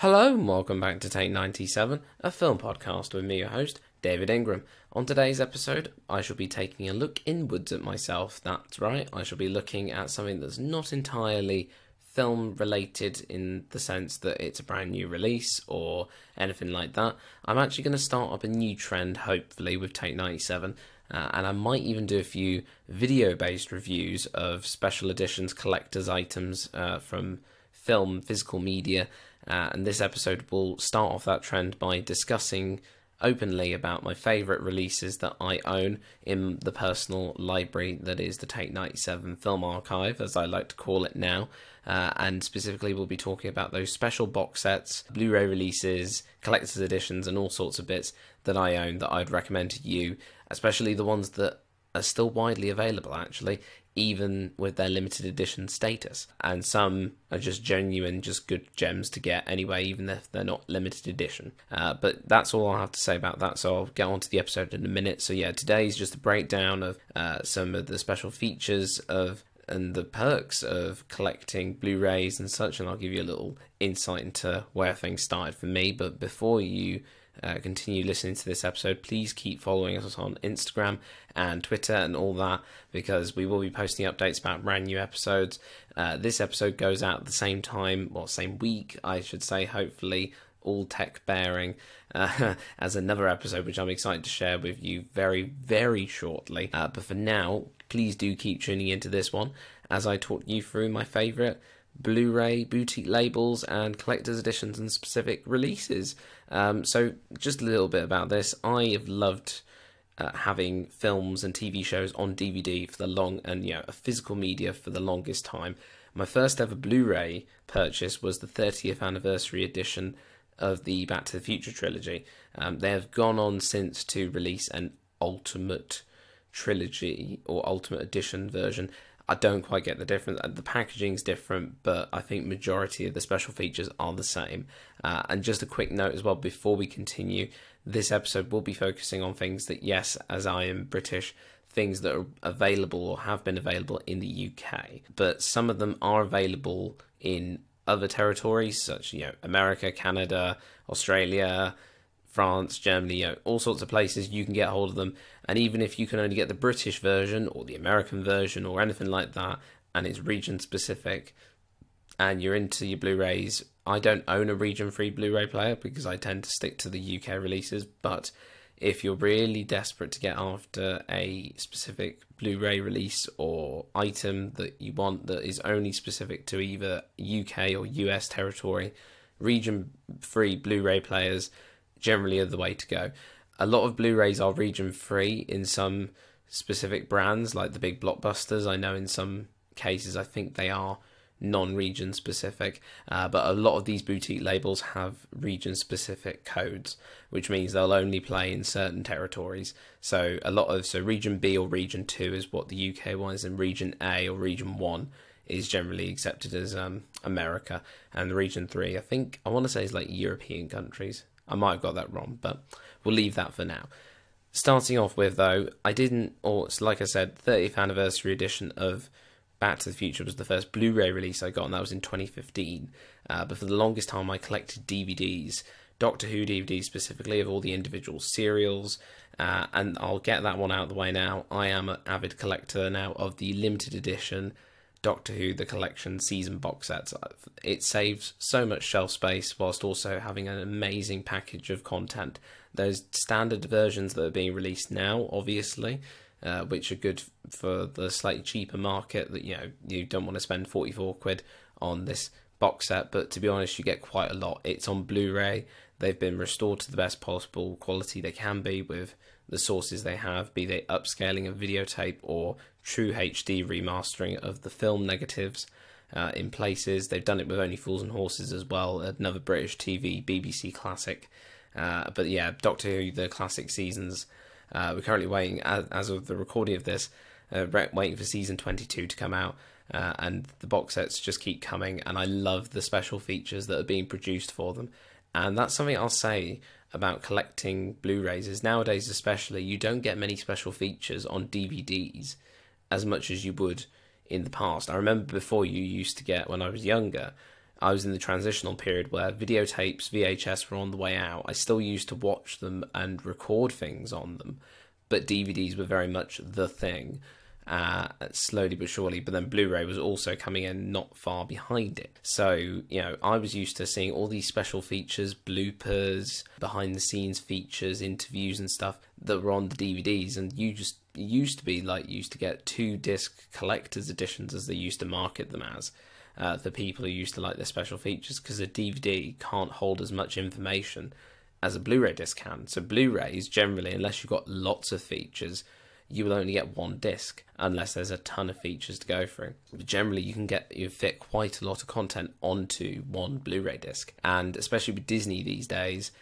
Hello and welcome back to Take 97, a film podcast with me, your host, David Ingram. On today's episode, I shall be taking a look inwards at myself. That's right, I shall be looking at something that's not entirely film related in the sense that it's a brand new release or anything like that. I'm actually going to start up a new trend, hopefully, with Take 97. Uh, and I might even do a few video based reviews of special editions, collector's items uh, from film, physical media uh, and this episode will start off that trend by discussing openly about my favourite releases that I own in the personal library that is the Take 97 Film Archive, as I like to call it now. Uh, and specifically, we'll be talking about those special box sets, Blu ray releases, collector's editions, and all sorts of bits that I own that I'd recommend to you, especially the ones that are still widely available actually even with their limited edition status. And some are just genuine, just good gems to get anyway, even if they're not limited edition. Uh, but that's all I have to say about that. So I'll get on to the episode in a minute. So yeah, today's just a breakdown of uh, some of the special features of and the perks of collecting Blu-rays and such, and I'll give you a little insight into where things started for me. But before you uh, continue listening to this episode, please keep following us on Instagram and Twitter and all that because we will be posting updates about brand new episodes. Uh, this episode goes out at the same time, well, same week, I should say, hopefully, all tech bearing, uh, as another episode, which I'm excited to share with you very, very shortly. Uh, but for now, please do keep tuning into this one as I talk you through my favourite Blu ray, boutique labels, and collector's editions and specific releases. Um, so, just a little bit about this. I have loved uh, having films and TV shows on DVD for the long and you know a physical media for the longest time. My first ever Blu-ray purchase was the 30th anniversary edition of the Back to the Future trilogy. Um, they have gone on since to release an ultimate trilogy or ultimate edition version I don't quite get the difference. The packaging's different, but I think majority of the special features are the same. Uh, and just a quick note as well before we continue, this episode will be focusing on things that, yes, as I am British, things that are available or have been available in the UK, but some of them are available in other territories such you know America, Canada, Australia, France, Germany, you know, all sorts of places you can get hold of them. And even if you can only get the British version or the American version or anything like that, and it's region specific, and you're into your Blu-rays, I don't own a region-free Blu-ray player because I tend to stick to the UK releases. But if you're really desperate to get after a specific Blu-ray release or item that you want that is only specific to either UK or US territory, region-free Blu-ray players generally are the way to go. A lot of Blu-rays are region free in some specific brands, like the big blockbusters. I know in some cases, I think they are non-region specific, uh, but a lot of these boutique labels have region-specific codes, which means they'll only play in certain territories. So a lot of so region B or region two is what the UK one is, and region A or region one is generally accepted as um, America, and the region three, I think I want to say is like European countries. I might have got that wrong, but we'll leave that for now. Starting off with, though, I didn't, or like I said, 30th anniversary edition of Back to the Future was the first Blu ray release I got, and that was in 2015. Uh, but for the longest time, I collected DVDs, Doctor Who DVDs specifically, of all the individual serials. Uh, and I'll get that one out of the way now. I am an avid collector now of the limited edition Doctor Who The Collection season box sets. It saves so much shelf space whilst also having an amazing package of content. Those standard versions that are being released now, obviously, uh, which are good for the slightly cheaper market that you know you don't want to spend 44 quid on this box set, but to be honest, you get quite a lot. It's on Blu ray, they've been restored to the best possible quality they can be with the sources they have, be they upscaling of videotape or true HD remastering of the film negatives uh, in places. They've done it with Only Fools and Horses as well, another British TV BBC classic. Uh, but yeah, Doctor Who, the classic seasons. Uh, we're currently waiting, as, of the recording of this, uh, waiting for season 22 to come out. Uh, and the box sets just keep coming, and I love the special features that are being produced for them. And that's something I'll say about collecting Blu-rays is nowadays especially you don't get many special features on DVDs as much as you would in the past. I remember before you used to get when I was younger I was in the transitional period where videotapes, VHS were on the way out. I still used to watch them and record things on them, but DVDs were very much the thing. Uh, slowly but surely, but then Blu ray was also coming in not far behind it. So, you know, I was used to seeing all these special features, bloopers, behind the scenes features, interviews, and stuff that were on the DVDs, and you just used to be like used to get two disc collector's editions as they used to market them as. Uh, for people who used to like the special features because a DVD can't hold as much information as a Blu-ray disc can. So Blu-rays generally, unless you've got lots of features, you will only get one disc unless there's a ton of features to go through. But generally, you can get you fit quite a lot of content onto one Blu-ray disc, and especially with Disney these days,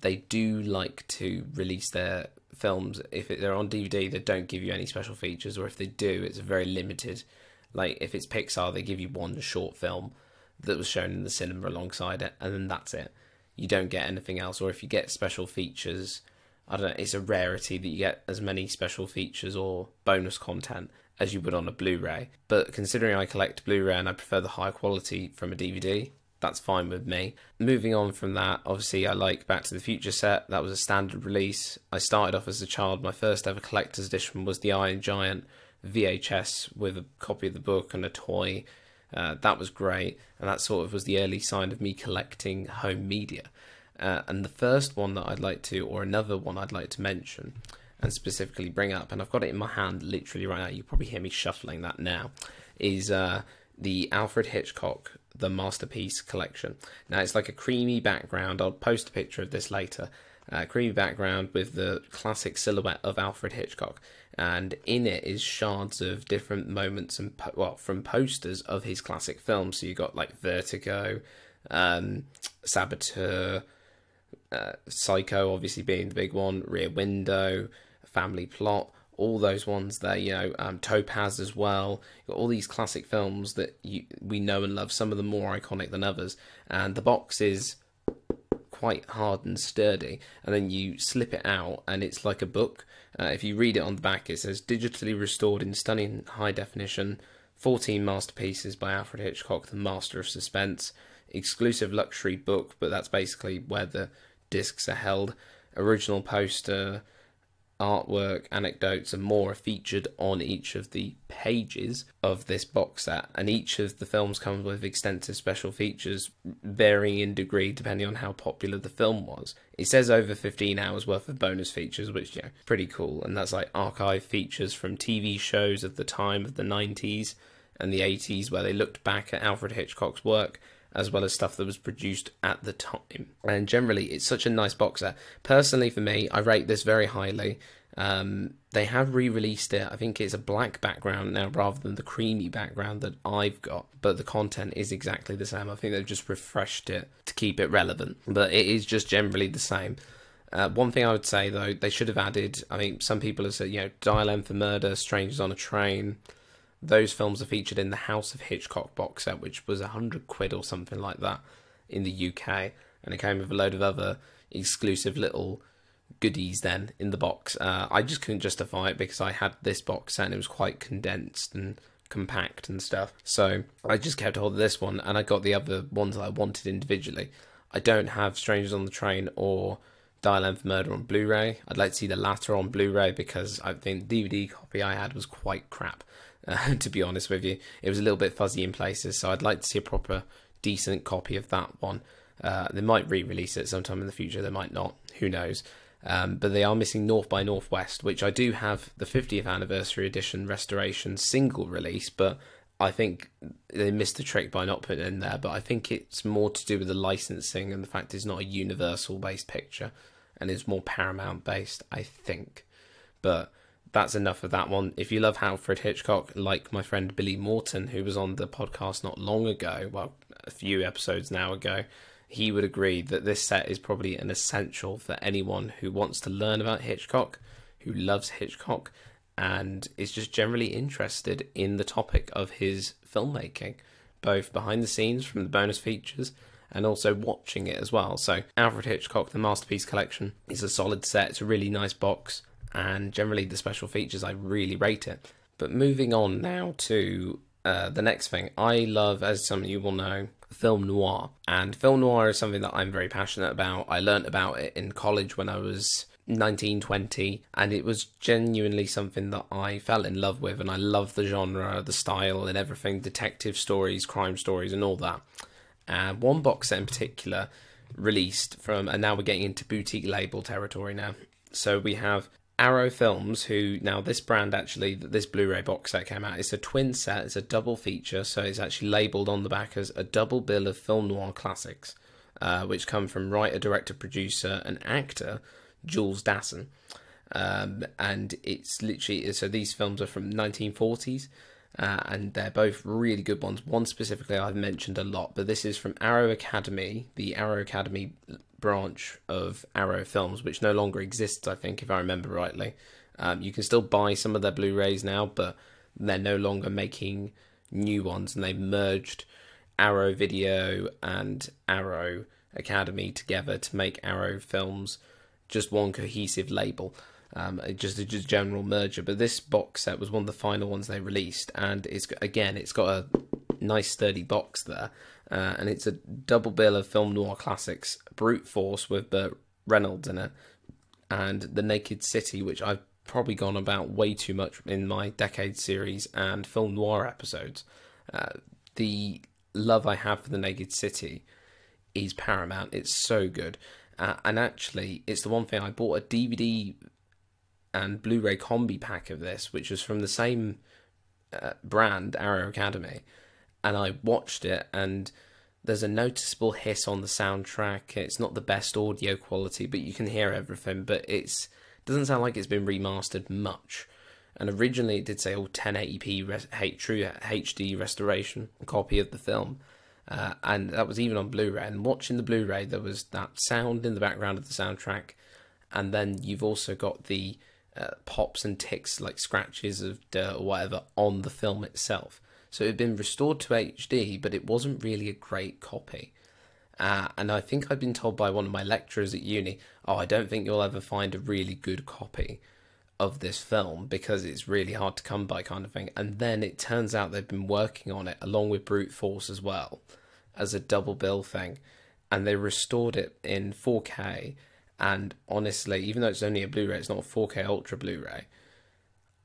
they do like to release their films if they're on DVD. They don't give you any special features, or if they do, it's very limited. Like if it's Pixar, they give you one short film that was shown in the cinema alongside it, and then that's it. You don't get anything else, or if you get special features I don't know, it's a rarity that you get as many special features or bonus content as you would on a Blu ray. But considering I collect Blu ray and I prefer the high quality from a DVD, that's fine with me. Moving on from that, obviously, I like Back to the Future set. That was a standard release. I started off as a child. My first ever collector's edition was the Iron Giant VHS with a copy of the book and a toy. Uh, that was great, and that sort of was the early sign of me collecting home media. Uh, and the first one that I'd like to, or another one I'd like to mention and specifically bring up, and I've got it in my hand literally right now, you probably hear me shuffling that now, is uh, the Alfred Hitchcock The Masterpiece Collection. Now, it's like a creamy background. I'll post a picture of this later. Uh, creamy background with the classic silhouette of Alfred Hitchcock, and in it is shards of different moments and po- well from posters of his classic films. So you got like Vertigo, um, Saboteur, uh, Psycho, obviously being the big one, Rear Window, Family Plot, all those ones there, you know, um, Topaz as well. Got all these classic films that you, we know and love, some of them more iconic than others. And the box is quite hard and sturdy. And then you slip it out, and it's like a book. Uh, if you read it on the back, it says digitally restored in stunning high definition, 14 masterpieces by Alfred Hitchcock, the master of suspense. Exclusive luxury book, but that's basically where the discs are held. Original poster, artwork, anecdotes, and more are featured on each of the pages of this box set, and each of the films comes with extensive special features, varying in degree depending on how popular the film was. It says over 15 hours worth of bonus features, which, yeah, pretty cool, and that's like archive features from TV shows of the time of the 90s and the 80s where they looked back at Alfred Hitchcock's work as well as stuff that was produced at the time. And generally, it's such a nice box set. Personally, for me, I rate this very highly. Um, they have re-released it. I think it's a black background now rather than the creamy background that I've got, but the content is exactly the same. I think they've just refreshed it to keep it relevant, but it is just generally the same. Uh, one thing I would say though, they should have added. I mean, some people have said, you know, Dial M for Murder, Strangers on a Train those films are featured in the House of Hitchcock box set, which was a hundred quid or something like that in the UK, and it came with a load of other exclusive little goodies then in the box. Uh, I just couldn't justify it because I had this box set and it was quite condensed and compact and stuff. So I just kept hold of this one and I got the other ones that I wanted individually. I don't have Strangers on the Train or Dial M for Murder on Blu ray. I'd like to see the latter on Blu ray because I think the DVD copy I had was quite crap. Uh, to be honest with you, it was a little bit fuzzy in places, so I'd like to see a proper, decent copy of that one. Uh, they might re-release it sometime in the future. They might not. Who knows? Um, but they are missing North by Northwest, which I do have the 50th anniversary edition restoration single release, but I think they missed the trick by not putting in there. But I think it's more to do with the licensing and the fact it's not a universal based picture and it's more Paramount based, I think. But that's enough of that one. If you love Alfred Hitchcock, like my friend Billy Morton, who was on the podcast not long ago, well, a few episodes now ago, he would agree that this set is probably an essential for anyone who wants to learn about Hitchcock, who loves Hitchcock, and is just generally interested in the topic of his filmmaking, both behind the scenes from the bonus features and also watching it as well. So, Alfred Hitchcock, the Masterpiece Collection, is a solid set. It's a really nice box and generally the special features I really rate it. But moving on now to uh, the next thing, I love, as some of you will know, film noir. And film noir is something that I'm very passionate about. I learnt about it in college when I was 1920 and it was genuinely something that I fell in love with and I love the genre, the style and everything, detective stories, crime stories and all that. And one box set in particular released from and now we're getting into boutique label territory now. So we have Arrow Films, who now this brand actually, this Blu-ray box set came out. It's a twin set. It's a double feature, so it's actually labelled on the back as a double bill of film noir classics, uh, which come from writer, director, producer, and actor Jules Dassin. Um, and it's literally so these films are from 1940s. Uh, and they're both really good ones. One specifically I've mentioned a lot, but this is from Arrow Academy, the Arrow Academy branch of Arrow Films, which no longer exists, I think, if I remember rightly. Um, you can still buy some of their Blu rays now, but they're no longer making new ones, and they've merged Arrow Video and Arrow Academy together to make Arrow Films just one cohesive label. Um, just a just general merger, but this box set was one of the final ones they released, and it's again it's got a nice sturdy box there, uh, and it's a double bill of film noir classics: Brute Force with Burt Reynolds in it, and The Naked City, which I've probably gone about way too much in my decade series and film noir episodes. Uh, the love I have for The Naked City is paramount. It's so good, uh, and actually, it's the one thing I bought a DVD and Blu-ray combi pack of this, which was from the same uh, brand, Arrow Academy and I watched it and there's a noticeable hiss on the soundtrack. It's not the best audio quality, but you can hear everything. But it's doesn't sound like it's been remastered much. And originally it did say oh 1080p res- true HD restoration copy of the film, uh, and that was even on Blu-ray. And watching the Blu-ray, there was that sound in the background of the soundtrack, and then you've also got the uh, pops and ticks like scratches of dirt or whatever on the film itself. So it had been restored to HD, but it wasn't really a great copy. Uh, and I think I'd been told by one of my lecturers at uni, oh, I don't think you'll ever find a really good copy of this film because it's really hard to come by, kind of thing. And then it turns out they've been working on it along with Brute Force as well as a double bill thing. And they restored it in 4K. And honestly, even though it's only a Blu ray, it's not a 4K Ultra Blu ray.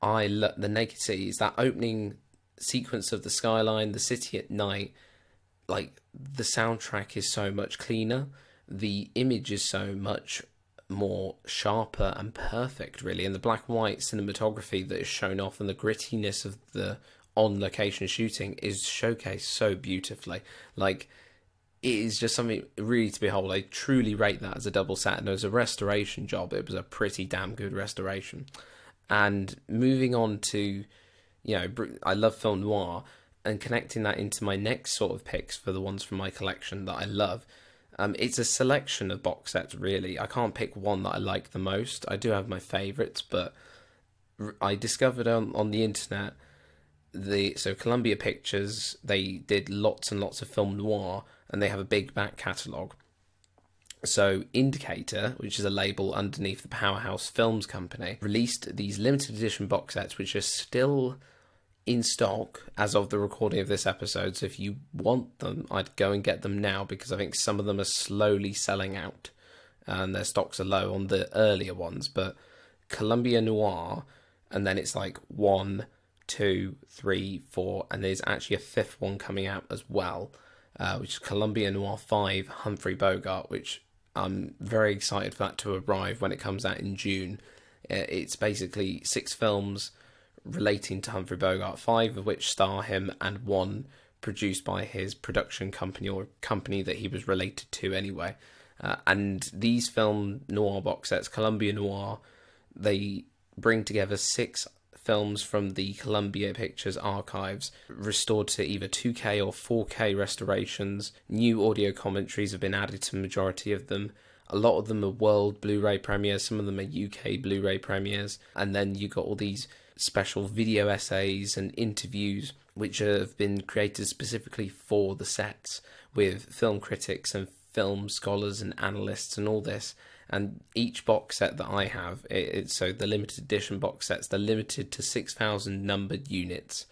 I lo- the Naked City is that opening sequence of the skyline, the city at night, like the soundtrack is so much cleaner. The image is so much more sharper and perfect, really. And the black and white cinematography that is shown off and the grittiness of the on location shooting is showcased so beautifully. Like, it is just something really to behold. I truly rate that as a double set. And as a restoration job, it was a pretty damn good restoration. And moving on to you know, I love film noir, and connecting that into my next sort of picks for the ones from my collection that I love. Um, it's a selection of box sets, really. I can't pick one that I like the most. I do have my favourites, but I discovered on, on the internet the so Columbia Pictures they did lots and lots of film noir, and they have a big back catalogue. So, Indicator, which is a label underneath the Powerhouse Films Company, released these limited edition box sets, which are still in stock as of the recording of this episode. So, if you want them, I'd go and get them now because I think some of them are slowly selling out and their stocks are low on the earlier ones. But Columbia Noir, and then it's like one, two, three, four, and there's actually a fifth one coming out as well. Uh, which is Columbia Noir 5 Humphrey Bogart, which I'm very excited for that to arrive when it comes out in June. Uh, it's basically six films relating to Humphrey Bogart, five of which star him, and one produced by his production company or company that he was related to anyway. Uh, and these film noir box sets, Columbia Noir, they bring together six films from the Columbia Pictures archives, restored to either 2K or 4K restorations. New audio commentaries have been added to the majority of them. A lot of them are world Blu ray premieres, some of them are UK Blu ray premieres. And then you got all these special video essays and interviews which have been created specifically for the sets with film critics and film scholars and analysts and all this and each box set that I have, it, so the limited edition box sets, they're limited to 6,000 numbered units,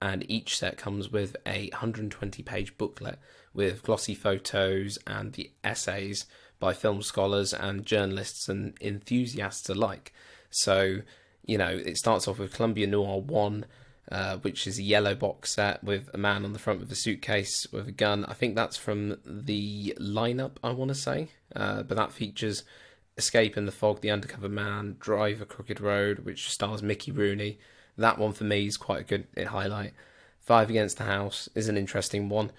and each set comes with a 120 page booklet with glossy photos and the essays by film scholars and journalists and enthusiasts alike. So, you know, it starts off with Columbia Noir 1, uh, which is a yellow box set with a man on the front with a suitcase with a gun. I think that's from the lineup, I want to say, uh, but that features Escape in the Fog, The Undercover Man, Drive a Crooked Road, which stars Mickey Rooney. That one for me is quite a good highlight. Five Against the House is an interesting one.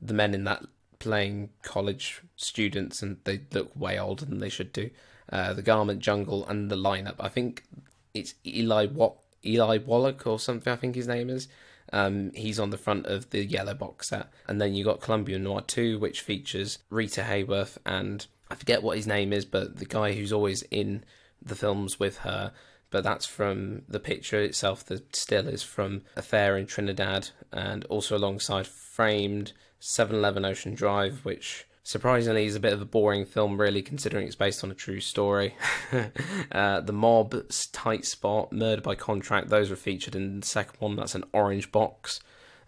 The men in that playing college students and they look way older than they should do. Uh, the Garment Jungle and the lineup. I think it's Eli what Eli Wallach or something. I think his name is. Um, he's on the front of the yellow box set, and then you got Columbia Noir Two, which features Rita Hayworth and I forget what his name is, but the guy who's always in the films with her. But that's from the picture itself. The still is from Affair in Trinidad, and also alongside Framed, 711 Ocean Drive, which surprisingly is a bit of a boring film, really, considering it's based on a true story. uh, the Mob, Tight Spot, Murder by Contract, those were featured in the second one. That's an orange box.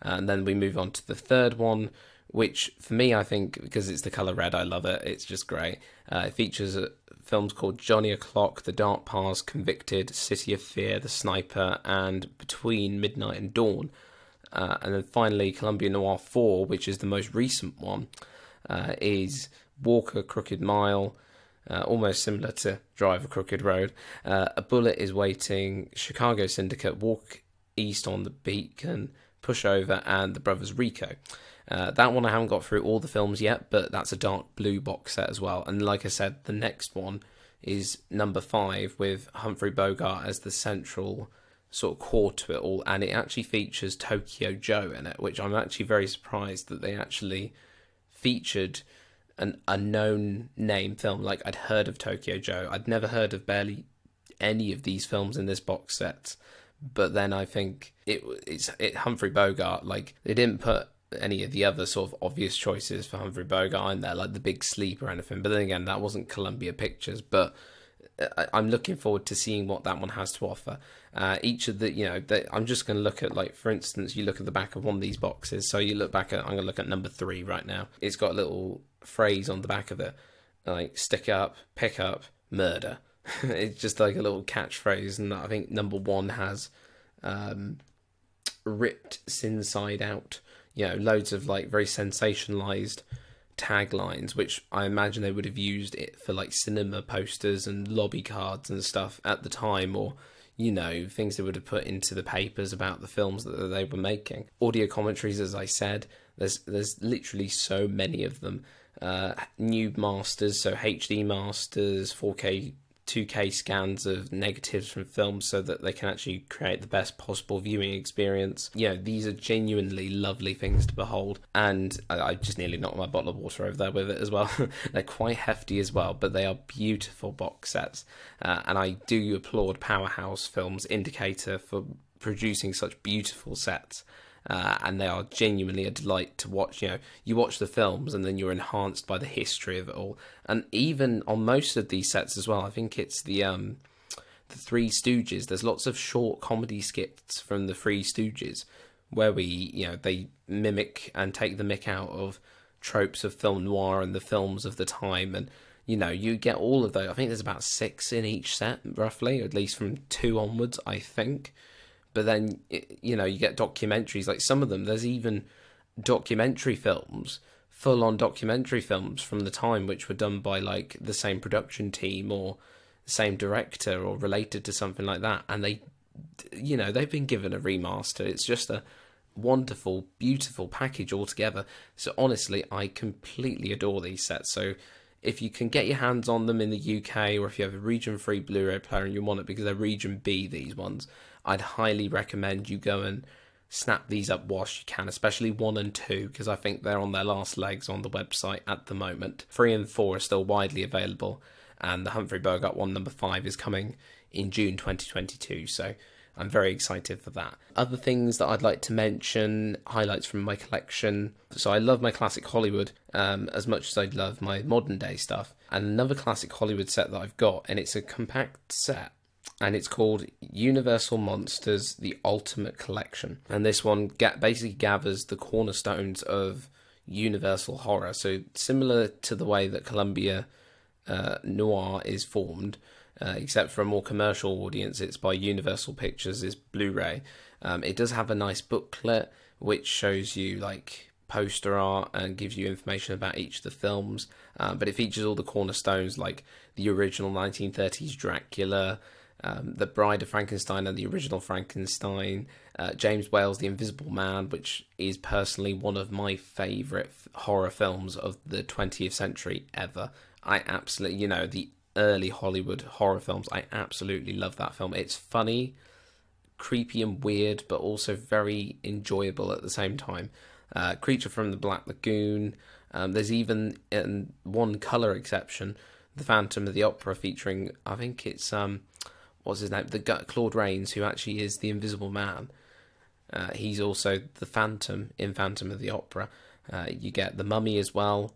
And then we move on to the third one, which for me, I think, because it's the color red, I love it. It's just great. Uh, it features uh, films called Johnny O'Clock, The Dark Past, Convicted, City of Fear, The Sniper, and Between Midnight and Dawn. Uh, and then finally, Columbia Noir 4, which is the most recent one, uh, is Walk a Crooked Mile, uh, almost similar to Drive a Crooked Road. Uh, a Bullet is Waiting, Chicago Syndicate, Walk East on the Beacon, Pushover, and The Brothers Rico. Uh, that one I haven't got through all the films yet, but that's a dark blue box set as well. And like I said, the next one is number five with Humphrey Bogart as the central sort of core to it all, and it actually features Tokyo Joe in it, which I'm actually very surprised that they actually featured an unknown name film. Like I'd heard of Tokyo Joe, I'd never heard of barely any of these films in this box set. But then I think it it's it Humphrey Bogart. Like they didn't put any of the other sort of obvious choices for Humphrey Bogart in there, like The Big Sleep or anything. But then again, that wasn't Columbia Pictures. But I'm looking forward to seeing what that one has to offer. Uh, each of the, you know, the, I'm just going to look at, like, for instance, you look at the back of one of these boxes. So you look back at, I'm going to look at number three right now. It's got a little phrase on the back of it, like, stick up, pick up, murder. it's just like a little catchphrase. And I think number one has um, ripped inside out you know, loads of like very sensationalized taglines, which I imagine they would have used it for like cinema posters and lobby cards and stuff at the time, or you know, things they would have put into the papers about the films that they were making. Audio commentaries, as I said, there's there's literally so many of them. Uh, new masters, so HD masters, 4K 2K scans of negatives from films so that they can actually create the best possible viewing experience. You know, these are genuinely lovely things to behold, and I, I just nearly knocked my bottle of water over there with it as well. They're quite hefty as well, but they are beautiful box sets, uh, and I do applaud Powerhouse Films Indicator for producing such beautiful sets uh, and they are genuinely a delight to watch. You know, you watch the films and then you're enhanced by the history of it all. And even on most of these sets as well, I think it's the um, the Three Stooges. There's lots of short comedy skits from the Three Stooges where we, you know, they mimic and take the mick out of tropes of film noir and the films of the time and you know you get all of those i think there's about six in each set roughly at least from two onwards i think but then you know you get documentaries like some of them. There's even documentary films, full on documentary films from the time, which were done by like the same production team or the same director or related to something like that, and they, you know, they've been given a remaster. It's just a wonderful, beautiful package altogether. So honestly, I completely adore these sets. So if you can get your hands on them in the UK or if you have a region free Blu-ray player and you want it because they're region B these ones, I'd highly recommend you go and snap these up whilst you can, especially one and two, because I think they're on their last legs on the website at the moment. Three and four are still widely available, and the Humphrey Bogart one, number five, is coming in June 2022. So I'm very excited for that. Other things that I'd like to mention, highlights from my collection. So I love my classic Hollywood um, as much as I'd love my modern day stuff. And another classic Hollywood set that I've got, and it's a compact set and it's called Universal Monsters: The Ultimate Collection. And this one basically gathers the cornerstones of Universal horror. So similar to the way that Columbia uh, Noir is formed, uh, except for a more commercial audience, it's by Universal Pictures, is Blu-ray. Um, it does have a nice booklet which shows you like poster art and gives you information about each of the films. Um, but it features all the cornerstones like the original 1930s Dracula, um, The Bride of Frankenstein and the original Frankenstein, uh, James Whale's The Invisible Man, which is personally one of my favourite f- horror films of the 20th century ever. I absolutely, you know, the early Hollywood horror films, I absolutely love that film. It's funny, creepy, and weird, but also very enjoyable at the same time. Uh, Creature from the Black Lagoon. Um, there's even in one color exception, The Phantom of the Opera, featuring I think it's um, what's his name, the Claude Rains, who actually is the Invisible Man. Uh, he's also the Phantom in Phantom of the Opera. Uh, you get the Mummy as well,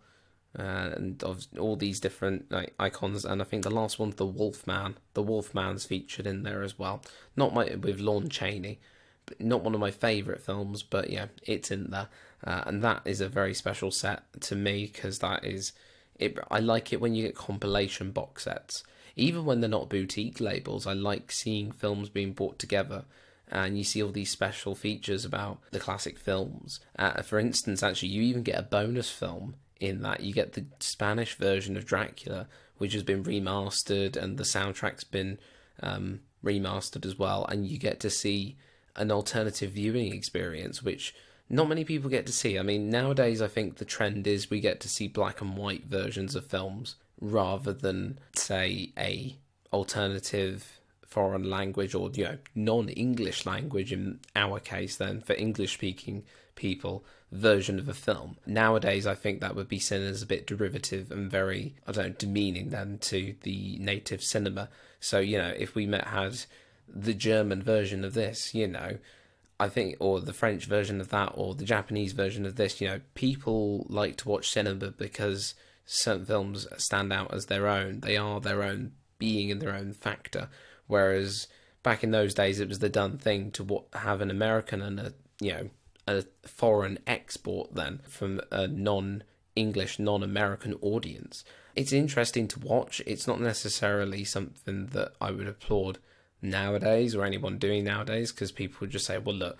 uh, and of all these different like icons. And I think the last one's the Wolfman. The Wolfman's featured in there as well. Not my with Lon Chaney, but not one of my favourite films, but yeah, it's in there. Uh, and that is a very special set to me because that is it. I like it when you get compilation box sets even when they're not boutique labels, I like seeing films being brought together and you see all these special features about the classic films. Uh, for instance, actually, you even get a bonus film in that. You get the Spanish version of Dracula, which has been remastered, and the soundtrack's been um, remastered as well, and you get to see an alternative viewing experience, which not many people get to see. I mean, nowadays, I think the trend is we get to see black and white versions of films rather than say a alternative foreign language or you know non-english language in our case then for english speaking people version of a film nowadays i think that would be seen as a bit derivative and very i don't know demeaning then to the native cinema so you know if we met had the german version of this you know I think, or the French version of that, or the Japanese version of this, you know, people like to watch cinema because certain films stand out as their own. They are their own being and their own factor. Whereas back in those days, it was the done thing to have an American and a you know a foreign export then from a non English, non American audience. It's interesting to watch. It's not necessarily something that I would applaud nowadays or anyone doing nowadays because people would just say, well, look,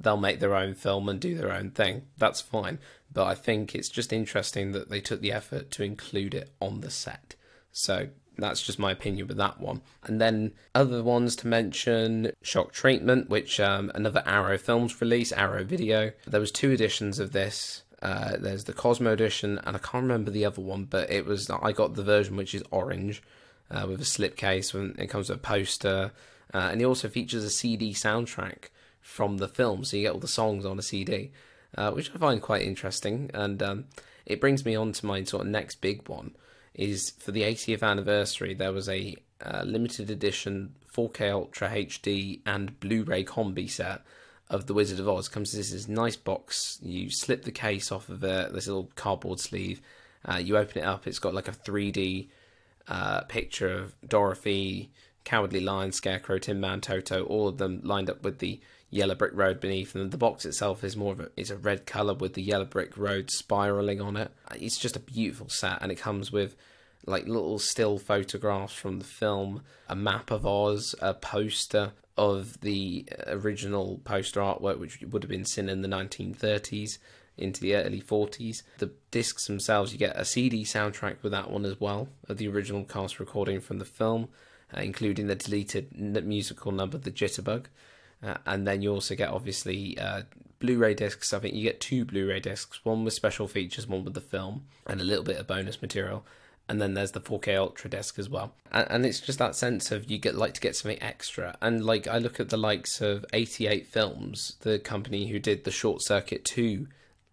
they'll make their own film and do their own thing. That's fine. But I think it's just interesting that they took the effort to include it on the set. So that's just my opinion with that one. And then other ones to mention: Shock Treatment, which um, another Arrow Films release, Arrow Video. There was two editions of this. Uh, there's the Cosmo edition, and I can't remember the other one, but it was I got the version which is orange uh, with a slipcase when it comes with a poster, uh, and it also features a CD soundtrack from the film, so you get all the songs on a CD, uh, which I find quite interesting. And um, it brings me on to my sort of next big one is for the 80th anniversary. There was a uh, limited edition 4K Ultra HD and Blu-ray combi set of The Wizard of Oz. Comes this is nice box. You slip the case off of it, this little cardboard sleeve. Uh, you open it up. It's got like a 3D uh, picture of Dorothy, Cowardly Lion, Scarecrow, Tin Man, Toto, all of them lined up with the yellow brick road beneath, and the box itself is more of a is a red color with the yellow brick road spiraling on it. It's just a beautiful set, and it comes with like little still photographs from the film, a map of Oz, a poster of the original poster artwork, which would have been seen in the 1930s into the early 40s. The discs themselves, you get a CD soundtrack with that one as well, of the original cast recording from the film, uh, including the deleted musical number, The Jitterbug. Uh, and then you also get obviously uh, Blu-ray discs. I think you get two Blu-ray discs, one with special features, one with the film, and a little bit of bonus material. And then there's the 4K Ultra disc as well. And, and it's just that sense of you get like to get something extra. And like I look at the likes of 88 Films, the company who did the Short Circuit 2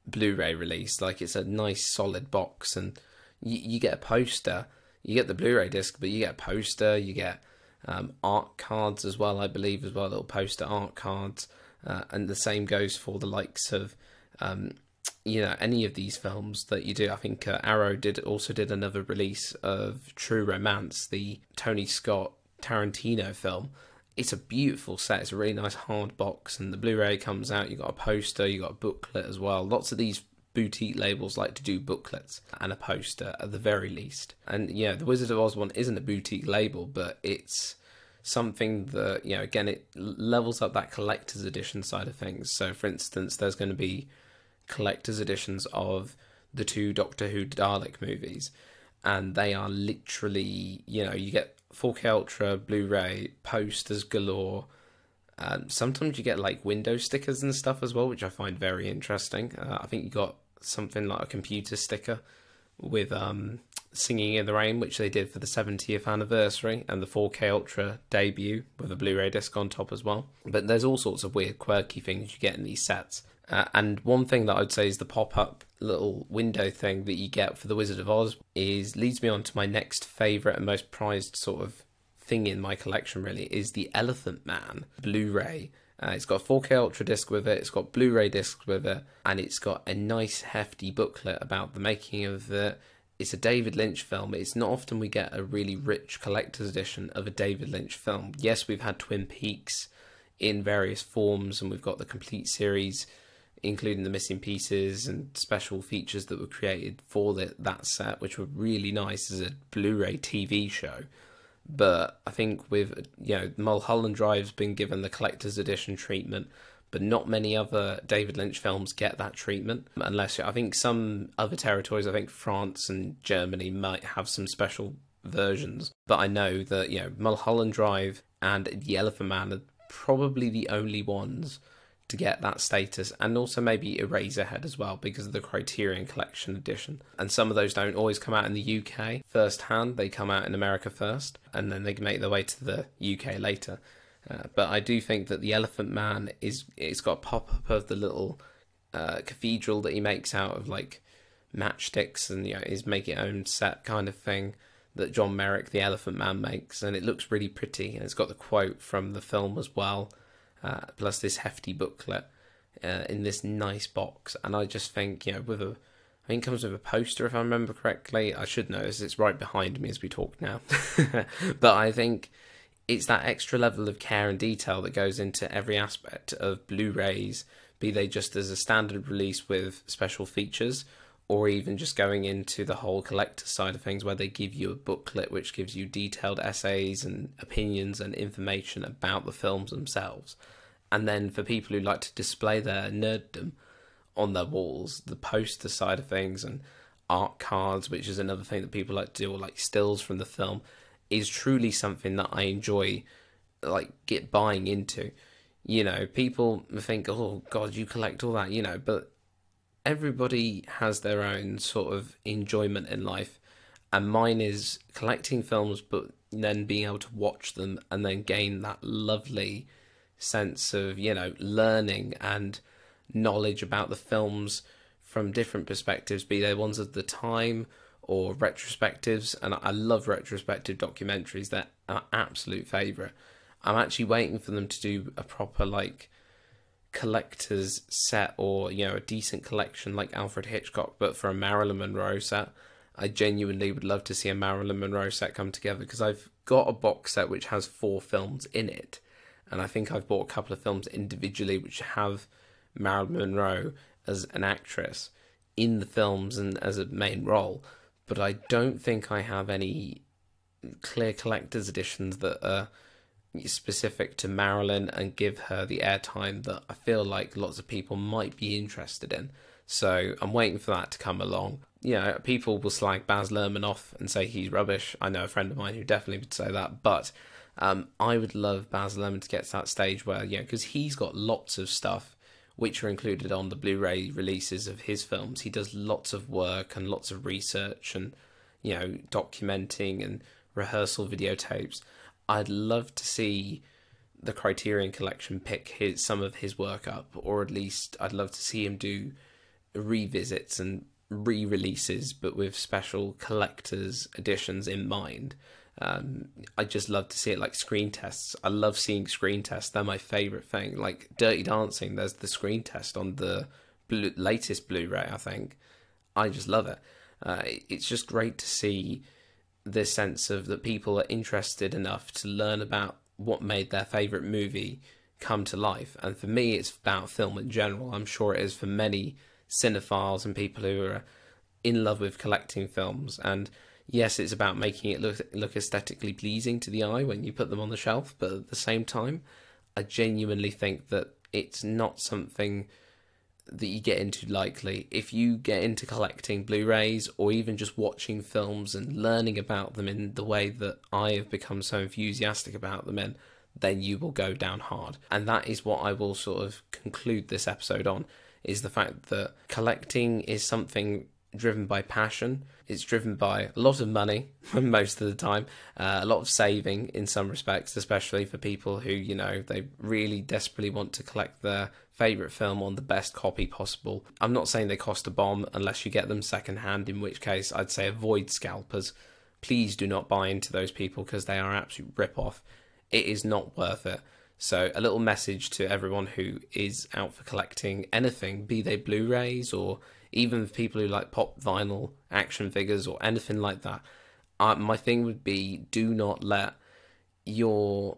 Blu-ray release. Like it's a nice solid box, and you, you get a poster. You get the Blu-ray disc, but you get a poster. You get um, art cards as well, I believe, as well, little poster art cards. Uh, and the same goes for the likes of, um, you know, any of these films that you do. I think uh, Arrow did also did another release of True Romance, the Tony Scott Tarantino film. It's a beautiful set. It's a really nice hard box, and the Blu-ray comes out. You got a poster, you got a booklet as well. Lots of these boutique labels like to do booklets and a poster at the very least. And yeah, the Wizard of Oz one isn't a boutique label, but it's something that you know again it levels up that collector's edition side of things. So for instance, there's going to be collector's editions of the two Doctor Who Dalek movies, and they are literally you know you get 4K Ultra Blu-ray posters galore. Um, sometimes you get like window stickers and stuff as well, which I find very interesting. Uh, I think you got something like a computer sticker with um, Singing in the Rain, which they did for the 70th anniversary, and the 4K Ultra debut with a Blu ray disc on top as well. But there's all sorts of weird, quirky things you get in these sets. Uh, and one thing that I'd say is the pop up little window thing that you get for The Wizard of Oz is leads me on to my next favourite and most prized sort of thing in my collection, really, is the Elephant Man Blu ray. Uh, it's got a 4K Ultra disc with it, it's got Blu ray discs with it, and it's got a nice hefty booklet about the making of it. it's a David Lynch film. It's not often we get a really rich collector's edition of a David Lynch film. Yes, we've had Twin Peaks in various forms, and we've got the complete series, including the missing pieces and special features that were created for the, that set, which were really nice as a Blu-ray TV show. But I think with you know Mulholland Drive's been given the collector's edition treatment but not many other David Lynch films get that treatment. Unless I think some other territories, I think France and Germany might have some special versions. But I know that you know Mulholland Drive and The Elephant Man are probably the only ones to get that status, and also maybe Eraserhead as well because of the Criterion Collection edition. And some of those don't always come out in the UK first hand; they come out in America first, and then they make their way to the UK later. Uh, but I do think that the Elephant Man is it's got a pop up of the little uh, cathedral that he makes out of like matchsticks and you know his make it own set kind of thing that John Merrick the Elephant Man makes, and it looks really pretty. And it's got the quote from the film as well, uh, plus this hefty booklet uh, in this nice box. And I just think you know with a I think comes with a poster if I remember correctly. I should know as it's right behind me as we talk now. but I think it's that extra level of care and detail that goes into every aspect of Blu-rays, be they just as a standard release with special features, or even just going into the whole collector side of things where they give you a booklet which gives you detailed essays and opinions and information about the films themselves. And then for people who like to display their nerddom on their walls, the poster side of things and art cards, which is another thing that people like to do, or like stills from the film, is truly something that I enjoy, like get buying into. You know, people think, "Oh God, you collect all that," you know, but everybody has their own sort of enjoyment in life, and mine is collecting films, but then being able to watch them and then gain that lovely sense of you know learning and knowledge about the films from different perspectives, be they ones of the time or retrospectives, and I love retrospective documentaries. They're an absolute favourite. I'm actually waiting for them to do a proper like collector's set or you know a decent collection like Alfred Hitchcock, but for a Marilyn Monroe set. I genuinely would love to see a Marilyn Monroe set come together because I've got a box set which has four films in it, and I think I've bought a couple of films individually which have Marilyn Monroe as an actress in the films and as a main role but I don't think I have any clear collector's editions that are specific to Marilyn and give her the airtime that I feel like lots of people might be interested in. So I'm waiting for that to come along. You know, people will slag Baz Luhrmann off and say he's rubbish. I know a friend of mine who definitely would say that, but um, I would love Baz Luhrmann to get to that stage where, you know, because he's got lots of stuff which are included on the Blu-ray releases of his films. He does lots of work and lots of research and you know documenting and rehearsal videotapes. I'd love to see the Criterion Collection pick his some of his work up, or at least I'd love to see him do revisits and re-releases, but with special collectors editions in mind. Um, I just love to see it like screen tests. I love seeing screen tests. They're my favorite thing. Like Dirty Dancing, there's the screen test on the blue, latest Blu-ray. I think I just love it. Uh, it's just great to see this sense of that people are interested enough to learn about what made their favorite movie come to life. And for me, it's about film in general. I'm sure it is for many cinephiles and people who are in love with collecting films. And yes, it's about making it look look aesthetically pleasing to the eye when you put them on the shelf. But at the same time, I genuinely think that it's not something that you get into likely. If you get into collecting Blu rays or even just watching films and learning about them in the way that I have become so enthusiastic about them in, then you will go down hard. And that is what I will sort of conclude this episode on is the fact that collecting is something driven by passion. It's driven by a lot of money most of the time, uh, a lot of saving in some respects, especially for people who, you know, they really desperately want to collect their favourite film on the best copy possible. I'm not saying they cost a bomb unless you get them secondhand, in which case I'd say avoid scalpers. Please do not buy into those people because they are absolute rip off. It is not worth it. So, a little message to everyone who is out for collecting anything, be they Blu rays or even people who like pop vinyl action figures or anything like that. Uh, my thing would be do not let your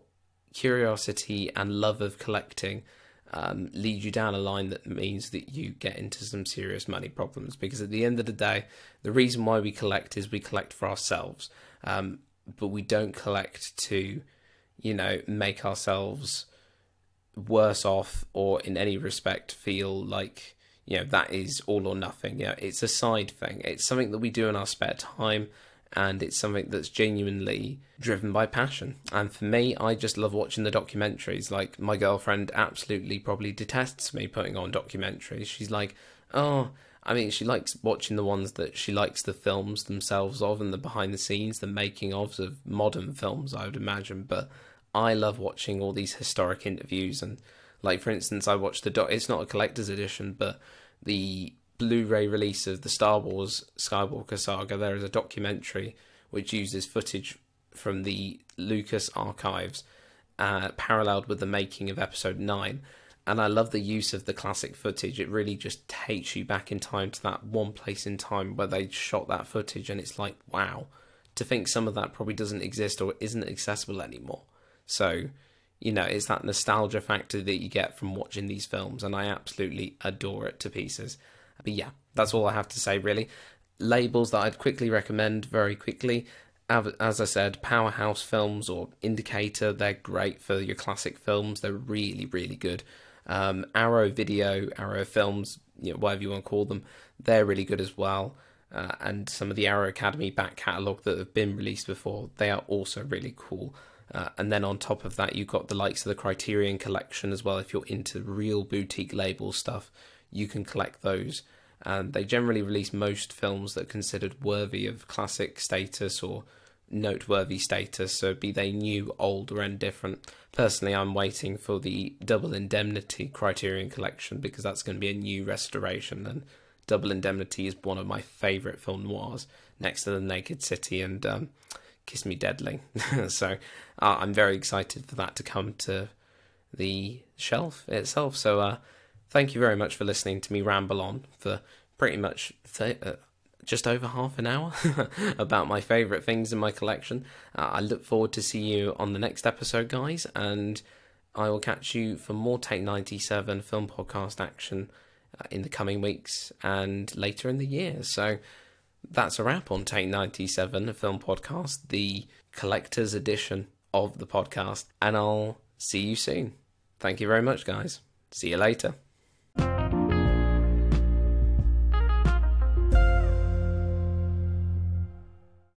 curiosity and love of collecting um, lead you down a line that means that you get into some serious money problems. Because at the end of the day, the reason why we collect is we collect for ourselves, um, but we don't collect to, you know, make ourselves worse off or in any respect feel like you know that is all or nothing. Yeah it's a side thing. It's something that we do in our spare time and it's something that's genuinely driven by passion. And for me i just love watching the documentaries. Like my girlfriend absolutely probably detests me putting on documentaries. She's like oh i mean she likes watching the ones that she likes the films themselves of and the behind the scenes the making ofs of modern films i would imagine. But i love watching all these historic interviews. And like for instance, I watched the doc. It's not a collector's edition, but the Blu-ray release of the Star Wars Skywalker saga. There is a documentary which uses footage from the Lucas archives, uh, paralleled with the making of Episode Nine. And I love the use of the classic footage. It really just takes you back in time to that one place in time where they shot that footage, and it's like, wow. To think some of that probably doesn't exist or isn't accessible anymore. So you know, it's that nostalgia factor that you get from watching these films, and I absolutely adore it to pieces. But yeah, that's all I have to say, really. Labels that I'd quickly recommend very quickly. As I said, Powerhouse Films or Indicator, they're great for your classic films. They're really, really good. Um, Arrow Video, Arrow Films, you know, whatever you want to call them, they're really good as well. Uh, and some of the Arrow Academy back catalogue that have been released before, they are also really cool. Uh, and then on top of that, you've got the likes of the Criterion Collection as well. If you're into real boutique label stuff, you can collect those. And they generally release most films that are considered worthy of classic status or noteworthy status, so be they new, old, or indifferent. Personally, I'm waiting for the Double Indemnity Criterion Collection because that's going to be a new restoration, and Double Indemnity is one of my favourite film noirs next to The Naked City and um, Kiss Me Deadly. so uh, I'm very excited for that to come to the shelf itself. So uh, thank you very much for listening to me ramble on for pretty much th- uh, just over half an hour about my favourite things in my collection. Uh, I look forward to see you on the next episode, guys, and I will catch you for more Take 97 film podcast action uh, in the coming weeks and later in the year. So that's a wrap on Take 97, a film podcast, the collector's edition of the podcast, and I'll see you soon. Thank you very much, guys. See you later.